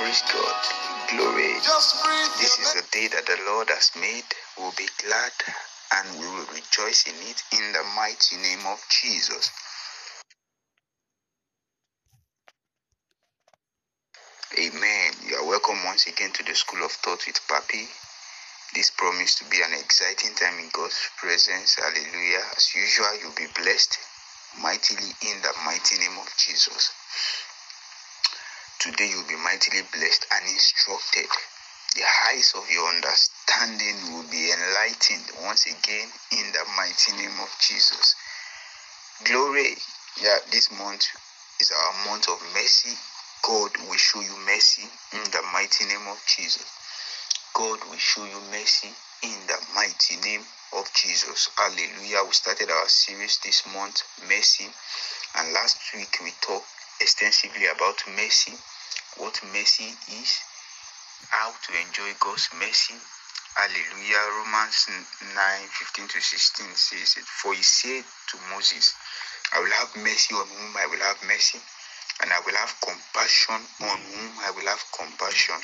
praise God. Glory. This is the day that the Lord has made. We'll be glad and we will rejoice in it in the mighty name of Jesus. Amen. You are welcome once again to the School of Thought with Papi. This promised to be an exciting time in God's presence. Hallelujah. As usual, you'll be blessed mightily in the mighty name of Jesus. Today, you'll be mightily blessed and instructed. The eyes of your understanding will be enlightened once again in the mighty name of Jesus. Glory. Yeah, this month is our month of mercy. God will show you mercy in the mighty name of Jesus. God will show you mercy in the mighty name of Jesus. Hallelujah. We started our series this month, Mercy. And last week we talked extensively about mercy, what mercy is, how to enjoy God's mercy. Hallelujah. Romans 9 15 to 16 says it. For he said to Moses, I will have mercy on whom I will have mercy, and I will have compassion on whom I will have compassion.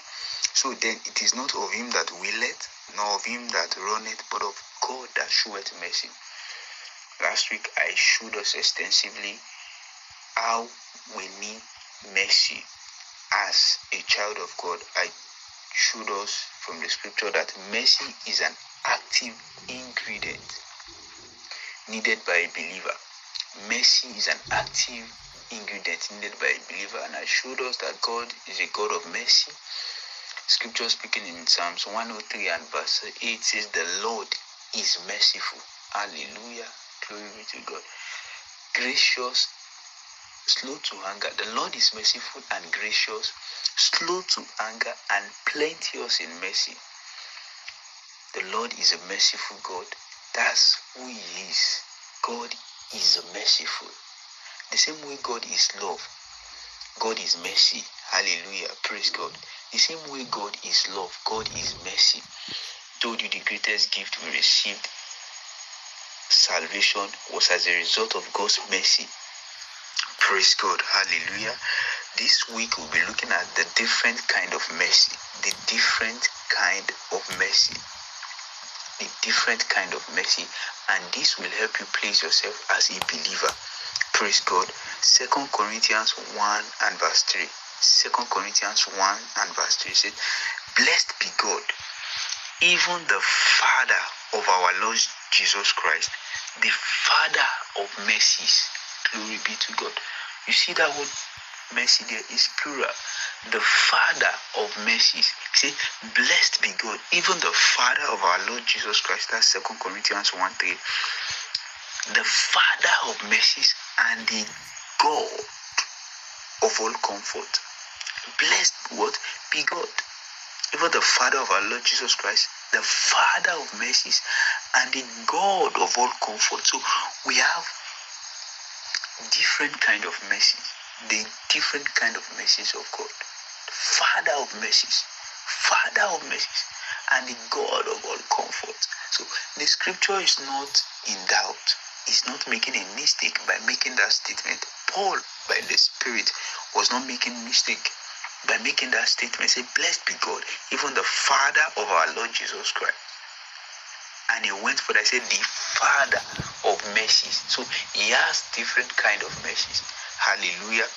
So then it is not of him that willeth, nor of him that runneth, but of God that showeth mercy. Last week I showed us extensively how we need mercy as a child of God. I showed us from the scripture that mercy is an active ingredient needed by a believer. Mercy is an active ingredient needed by a believer, and I showed us that God is a God of mercy. Scripture speaking in Psalms 103 and verse 8 says, The Lord is merciful. Hallelujah. Glory be to God. Gracious, slow to anger. The Lord is merciful and gracious, slow to anger, and plenteous in mercy. The Lord is a merciful God. That's who He is. God is merciful. The same way God is love, God is mercy. Hallelujah. Praise God. The same way God is love, God is mercy. Told you the greatest gift we received, salvation, was as a result of God's mercy. Praise God. Hallelujah. This week we'll be looking at the different kind of mercy. The different kind of mercy. The different kind of mercy. And this will help you place yourself as a believer. Praise God. Second Corinthians 1 and verse 3. Second Corinthians 1 and verse 3 says, Blessed be God, even the Father of our Lord Jesus Christ, the Father of mercies. Glory be to God. You see that word mercy there is plural. The Father of mercies. Say, blessed be God, even the Father of our Lord Jesus Christ. That's Second Corinthians 1 3. The Father of mercies and the God of all comfort. Blessed what? Be God. Even the Father of our Lord Jesus Christ, the Father of mercies and the God of all comfort. So we have different kind of mercies. The different kind of mercies of God. Father of mercies. Father of mercies and the God of all comfort. So the scripture is not in doubt. It's not making a mistake by making that statement. Paul, by the Spirit, was not making mistake by making that statement. Say, blessed be God, even the Father of our Lord Jesus Christ. And he went for. He said, the Father of mercies. So he has different kind of mercies. Hallelujah.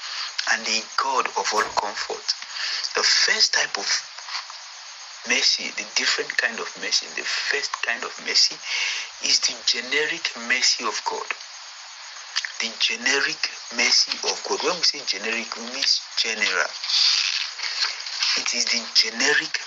And the God of all comfort. The first type of mercy, the different kind of mercy, the first kind of mercy is the generic mercy of God. The generic mercy of God. When we say generic, we mean general. It is the generic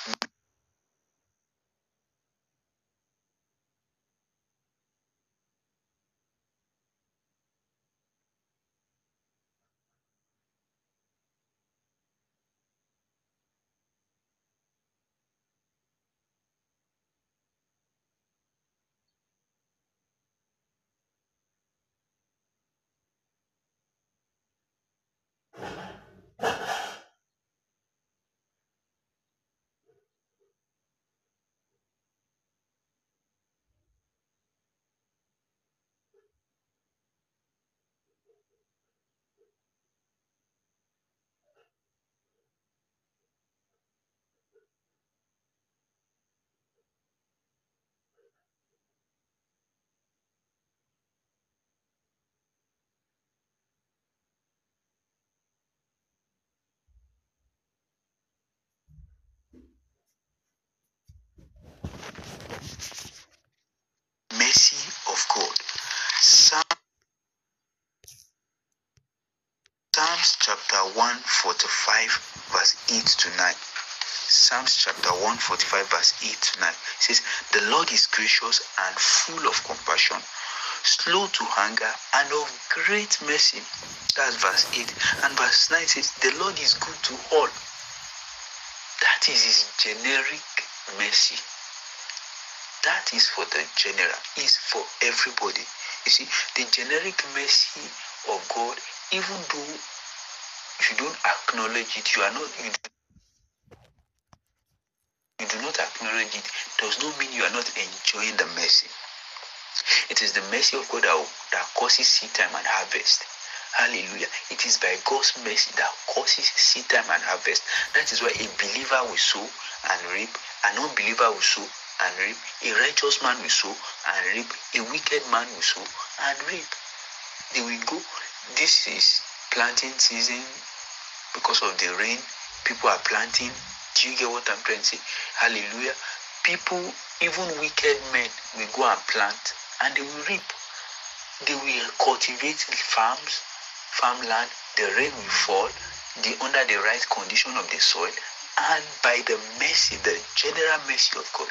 145, verse 8 to 9. Psalms chapter 145, verse 8 to 9 says, The Lord is gracious and full of compassion, slow to anger, and of great mercy. That's verse 8. And verse 9 says, The Lord is good to all. That is his generic mercy. That is for the general, is for everybody. You see, the generic mercy of God, even though you don't acknowledge it, you are not you, you do not acknowledge it, does not mean you are not enjoying the mercy. It is the mercy of God that, that causes seed time and harvest. Hallelujah. It is by God's mercy that causes seed time and harvest. That is why a believer will sow and reap, an unbeliever will sow and reap, a righteous man will sow and reap, a wicked man will sow and reap. They will go. This is planting season because of the rain. People are planting. Do you get what I'm trying to say? Hallelujah. People, even wicked men, will go and plant and they will reap. They will cultivate farms, farmland. The rain will fall the, under the right condition of the soil, and by the mercy, the general mercy of God,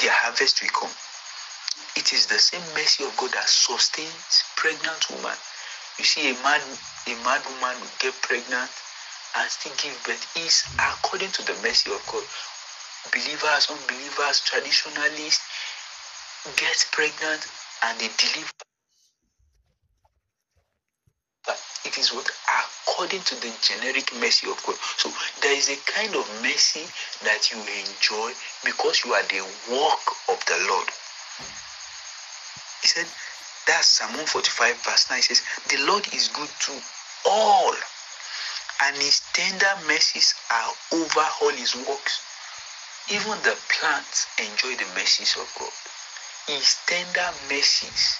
their harvest will come. It is the same mercy of God that sustains pregnant woman. You see, a man, a mad woman will get pregnant and still give birth. Is according to the mercy of God. Believers, unbelievers, traditionalists get pregnant and they deliver. But it is what according to the generic mercy of God. So there is a kind of mercy that you enjoy because you are the work of the Lord. He said, that's Psalm 145, verse 9 says, The Lord is good to all, and his tender mercies are over all his works. Even the plants enjoy the mercies of God. His tender mercies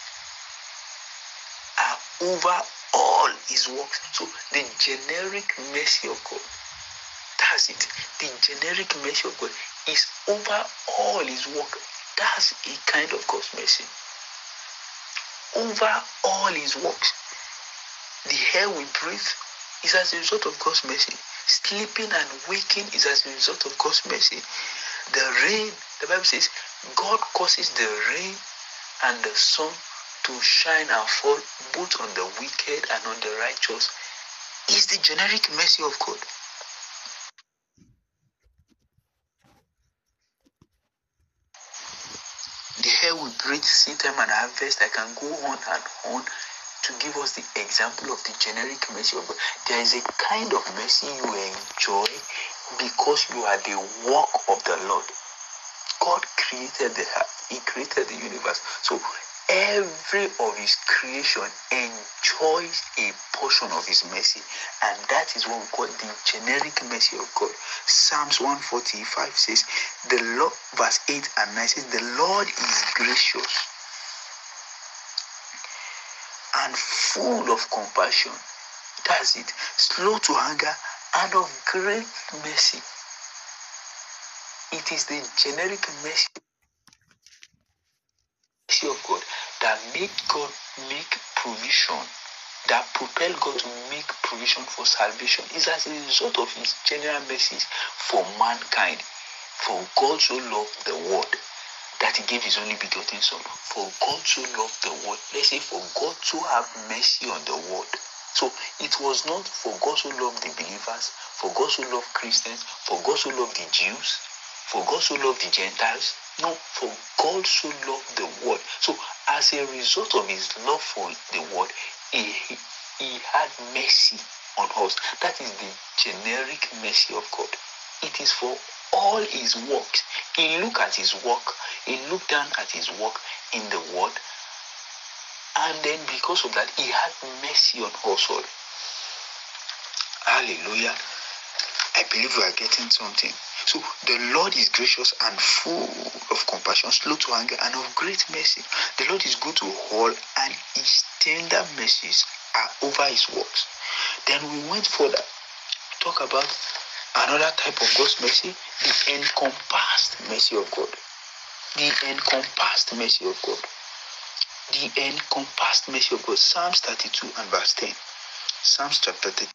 are over all his works. So the generic mercy of God, that's it. The generic mercy of God is over all his work. That's a kind of God's mercy. Over all his works. The air we breathe is as a result of God's mercy. Sleeping and waking is as a result of God's mercy. The rain, the Bible says, God causes the rain and the sun to shine and fall both on the wicked and on the righteous. Is the generic mercy of God. The breathe, seed time and harvest, I can go on and on to give us the example of the generic mercy of God. There is a kind of mercy you enjoy because you are the work of the Lord. God created the earth, He created the universe. So every of His creation enjoys a portion of His mercy, and that is what we call the generic mercy of God. Psalms 145 says, The Lord, verse 8 and 9 says, The Lord is gracious and full of compassion. That's it. Slow to anger and of great mercy. It is the generic mercy of God that make God make provision, that propel God to make provision for salvation. Is as a result of His general mercies for mankind. For God so loved the world that he gave his only begotten son. For God so loved the world. Let's say for God to have mercy on the world. So it was not for God so loved the believers, for God so loved Christians, for God so loved the Jews, for God so loved the Gentiles. No, for God so loved the world. So as a result of his love for the world, he, he had mercy on us. That is the generic mercy of God. It is for all his works. He looked at his work, he looked down at his work in the world, and then because of that, he had mercy on us all. Hallelujah. I believe we are getting something. So the Lord is gracious and full of compassion, slow to anger, and of great mercy. The Lord is good to all, and his tender mercies are over his works. Then we went further, talk about another type of God's mercy, the encompassed mercy of God. The encompassed mercy of God. The encompassed mercy of God. Psalms 32 and verse 10. Psalms chapter 30.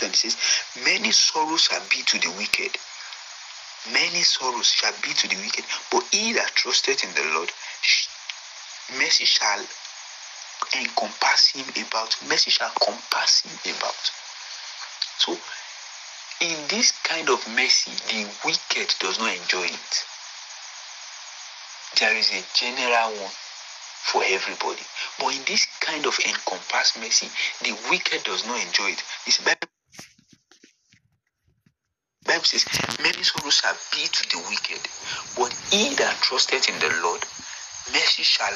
2 10 says, Many sorrows shall be to the wicked. Many sorrows shall be to the wicked, but he that trusted in the Lord, mercy shall encompass him about. Mercy shall compass him about. So, in this kind of mercy, the wicked does not enjoy it. There is a general one for everybody. But in this kind of encompassed mercy, the wicked does not enjoy it. This Bible, Bible says, Many sorrows shall be to the wicked, but he that trusted in the Lord, mercy shall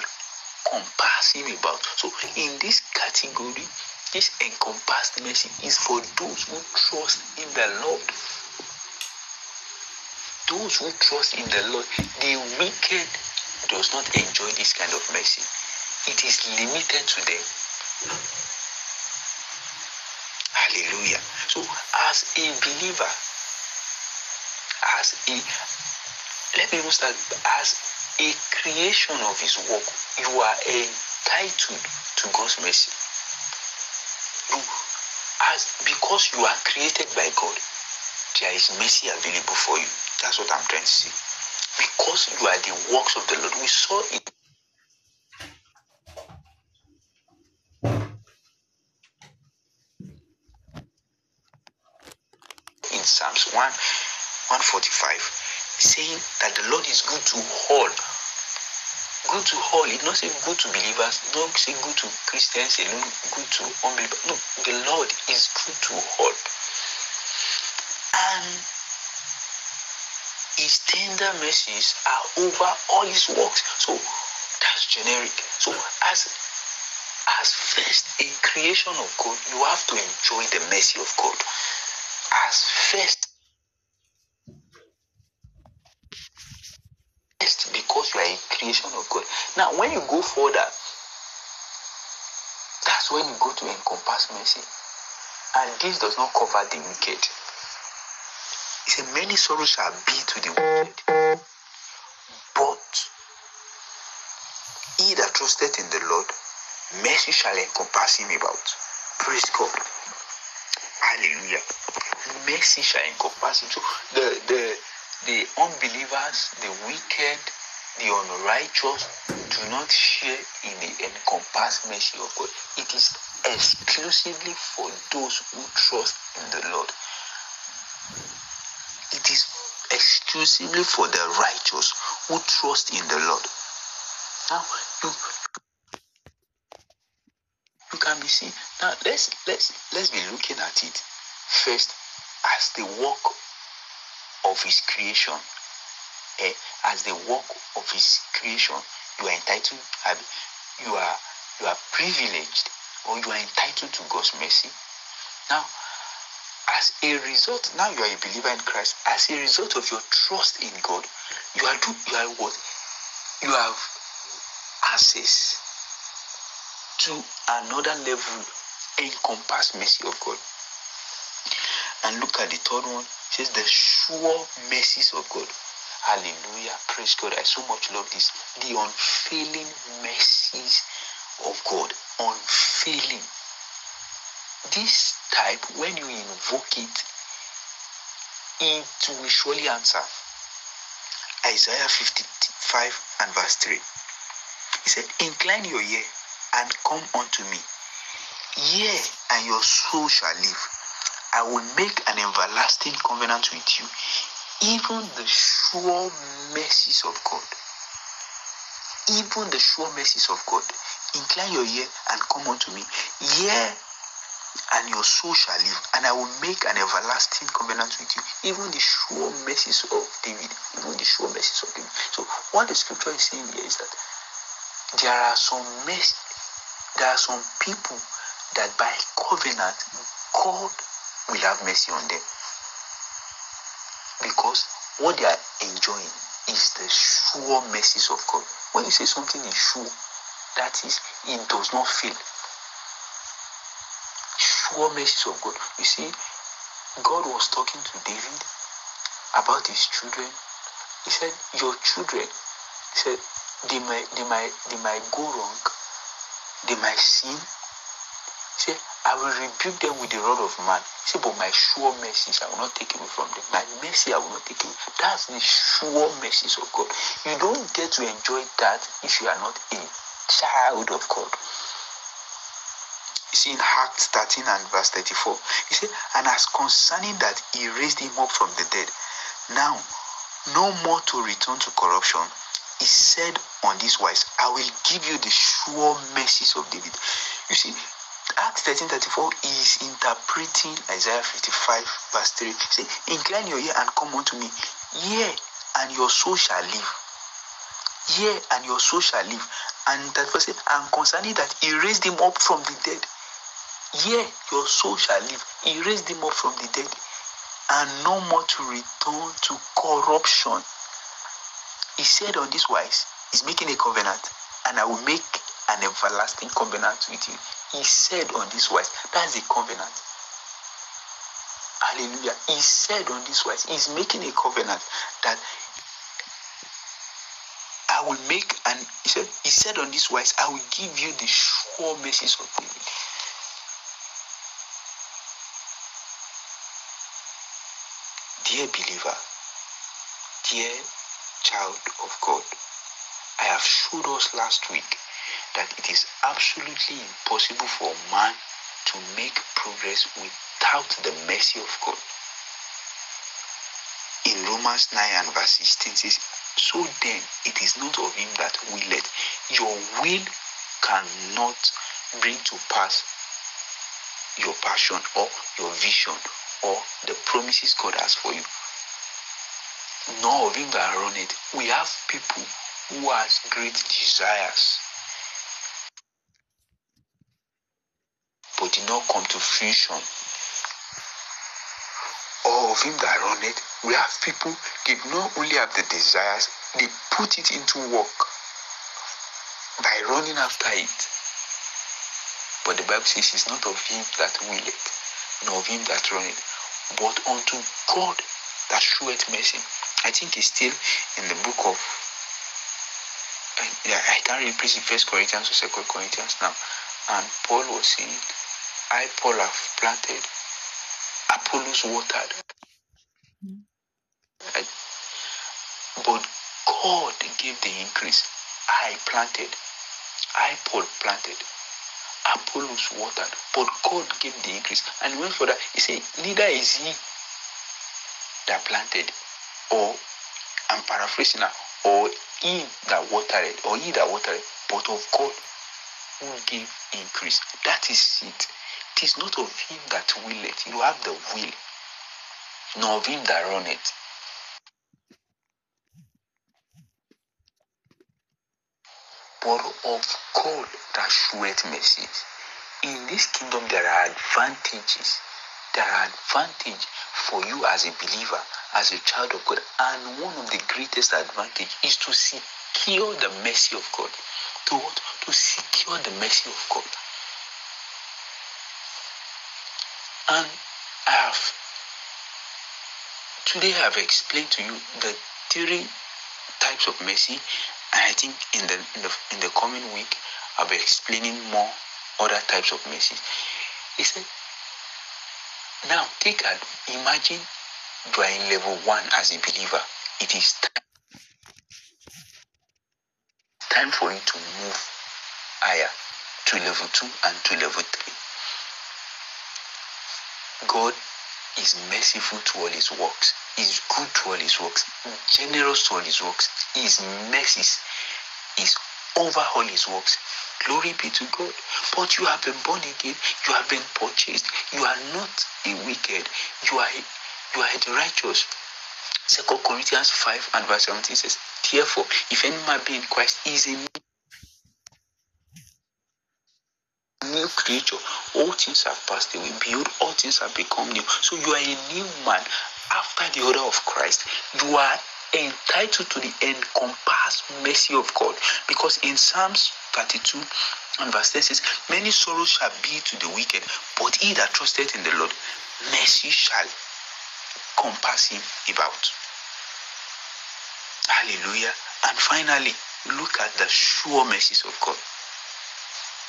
compass him about. So in this category, this encompassed mercy is for those who trust in the Lord. Those who trust in the Lord, the wicked does not enjoy this kind of mercy. It is limited to them. Hallelujah. So, as a believer, as a let me start as a creation of his work, you are entitled to God's mercy. You as because you are created by God, there is mercy available for you. That's what I'm trying to say because you are the works of the Lord. We saw it. 145, saying that the Lord is good to all. Good to all. It not say good to believers, Don't say good to Christians alone, good to unbelievers. No, the Lord is good to all. And his tender mercies are over all his works. So that's generic. So as as first a creation of God, you have to enjoy the mercy of God. As first because you are a creation of God. Now when you go further, that's when you go to encompass mercy. And this does not cover the wicked. He said, Many sorrows shall be to the wicked, but he that trusted in the Lord, mercy shall encompass him about. Praise God. Hallelujah. Mercy shall encompass him. So the the the unbelievers, the wicked, the unrighteous do not share in the encompassed mercy of God. It is exclusively for those who trust in the Lord it is exclusively for the righteous who trust in the Lord. Now you you can be seen. Now let's let's let's be looking at it first as the work of his creation. Eh, as the work of his creation, you are entitled you are you are privileged or you are entitled to God's mercy. Now as a result, now you are a believer in Christ. As a result of your trust in God, you are do you are what you have access to another level encompass mercy of God. And look at the third one. It says the sure mercies of God. Hallelujah. Praise God. I so much love this. The unfailing mercies of God. Unfailing. This type, when you invoke it, it will surely answer. Isaiah 55 and verse 3. He said, Incline your ear and come unto me. Yea, and your soul shall live. I will make an everlasting covenant with you, even the sure mercies of God. Even the sure mercies of God. Incline your ear and come unto me. Yea, and your soul shall live, and I will make an everlasting covenant with you. Even the sure mercies of David, even the sure mercies of David. So, what the scripture is saying here is that there are some mess, there are some people that by covenant God will have mercy on them what they are enjoying is the sure mercies of God. When you say something is sure, that is, it does not fail sure mercies of God. You see, God was talking to David about his children. He said, Your children, he said, they might they might they might go wrong, they might sin, Say, I will rebuke them with the rod of man. Say, but my sure mercies I will not take away from them. My mercy I will not take away. That's the sure mercies of God. You don't get to enjoy that if you are not a child of God. You see in Acts 13 and verse 34, he said, And as concerning that he raised him up from the dead, now no more to return to corruption, he said on this wise, I will give you the sure mercies of David. You see, Acts 13 34 is interpreting Isaiah 55, verse 3. Say, Incline your ear and come unto me. Yea, and your soul shall live. Yea, and your soul shall live. And that verse said, and concerning that, he raised him up from the dead. Yea, your soul shall live. He raised him up from the dead. And no more to return to corruption. He said on this wise, He's making a covenant, and I will make an everlasting covenant with you. He said on this wise, that's a covenant. Hallelujah. He said on this wise, He's making a covenant that I will make and he said, He said on this wise, I will give you the sure mercies of David. Dear believer, dear child of God, I have showed us last week that it is absolutely impossible for man to make progress without the mercy of God. In Romans 9 and verse 16 says, So then it is not of him that willeth. Your will cannot bring to pass your passion or your vision or the promises God has for you. Nor of him that run it. We have people who has great desires but did not come to fruition. All of him that run it, we have people they not only have the desires, they put it into work by running after it. But the Bible says it's not of him that willeth, nor of him that runneth, but unto God that showeth mercy. I think it's still in the book of yeah, I can't really place it first Corinthians or second Corinthians now. And Paul was saying, I Paul have planted, Apollos watered. Right? But God gave the increase. I planted, I Paul planted, Apollos watered, but God gave the increase. And when for that, he said, Neither is he that planted, or I'm paraphrasing now, or he that watered or he that watered but of God who gave increase. That is it. It is not of him that willeth. You have the will, nor of him that runneth. But of God that showeth mercy. In this kingdom, there are advantages. There are advantages for you as a believer, as a child of God. And one of the greatest advantage is to secure the mercy of God. To? To secure the mercy of God. And I have today I have explained to you the three types of mercy, and I think in the in the in the coming week I'll be explaining more other types of mercy. He said, now take a imagine you are in level one as a believer. It is time, time for you to move higher to level two and to level three. God is merciful to all his works. Is good to all his works, generous to all his works. His mercies is over all his works. Glory be to God. But you have been born again, you have been purchased. You are not a wicked, you are you are the righteous. Second Corinthians 5 and verse 17 says, Therefore, if any man be in Christ, he is a new creature. All things have passed away. Behold, all things have become new. So you are a new man after the order of Christ. You are entitled to the encompassed mercy of God. Because in Psalms 32 and verse 10 says, Many sorrows shall be to the wicked, but he that trusted in the Lord, mercy shall compass him about. Hallelujah. And finally, look at the sure mercies of God.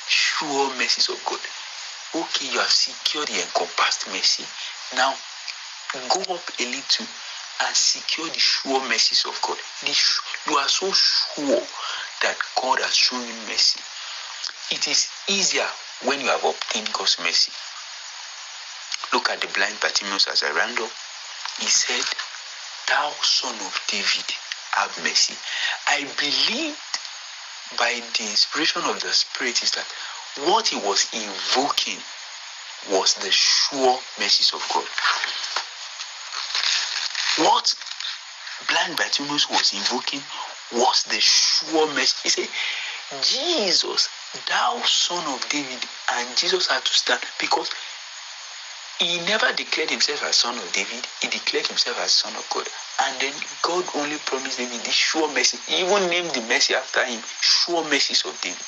Sure mercies of God. Okay, you have secured the encompassed mercy. Now go up a little and secure the sure mercies of God. you are so sure that God has shown you mercy. It is easier when you have obtained God's mercy. Look at the blind Bartimaeus as I ran up. He said, Thou son of David, have mercy. I believed by the inspiration of the Spirit is that what he was invoking was the sure mercies of God. What blind Bartimaeus was invoking was the sure mercy. He said, Jesus, thou son of David, and Jesus had to stand because he never declared himself as son of David, he declared himself as son of God. And then God only promised David the sure mercy. He even named the mercy after him, sure mercies of David.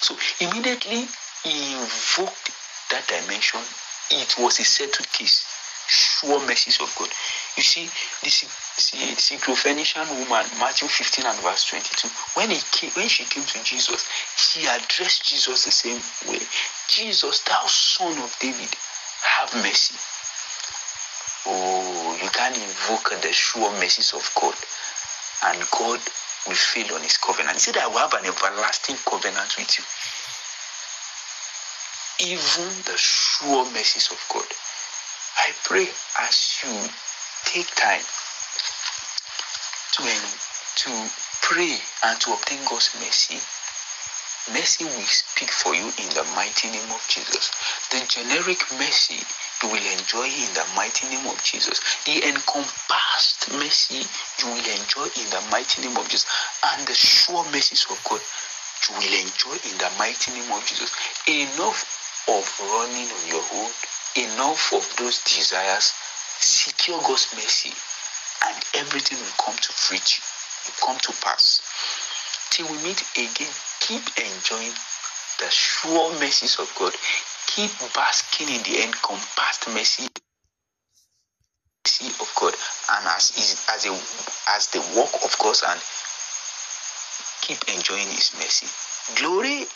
So immediately he invoked that dimension. It was a settled case. Sure mercies of God. You see, the Syrophoenician woman, Matthew 15 and verse 22, when, he came, when she came to Jesus, she addressed Jesus the same way. Jesus, thou son of David, have mercy. Oh, you can't invoke the sure mercies of God, and God will fail on his covenant. He said, I will have an everlasting covenant with you. Even the sure mercies of God. I pray as you take time to, to pray and to obtain God's mercy, mercy will speak for you in the mighty name of Jesus. The generic mercy you will enjoy in the mighty name of Jesus. The encompassed mercy you will enjoy in the mighty name of Jesus. And the sure mercies of God you will enjoy in the mighty name of Jesus. Enough of running on your own, enough of those desires. Secure God's mercy, and everything will come to fruition, will come to pass. Till we meet again, keep enjoying the sure mercies of God keep basking in the encompassed mercy of God and as as a as the work of God's and keep enjoying his mercy. Glory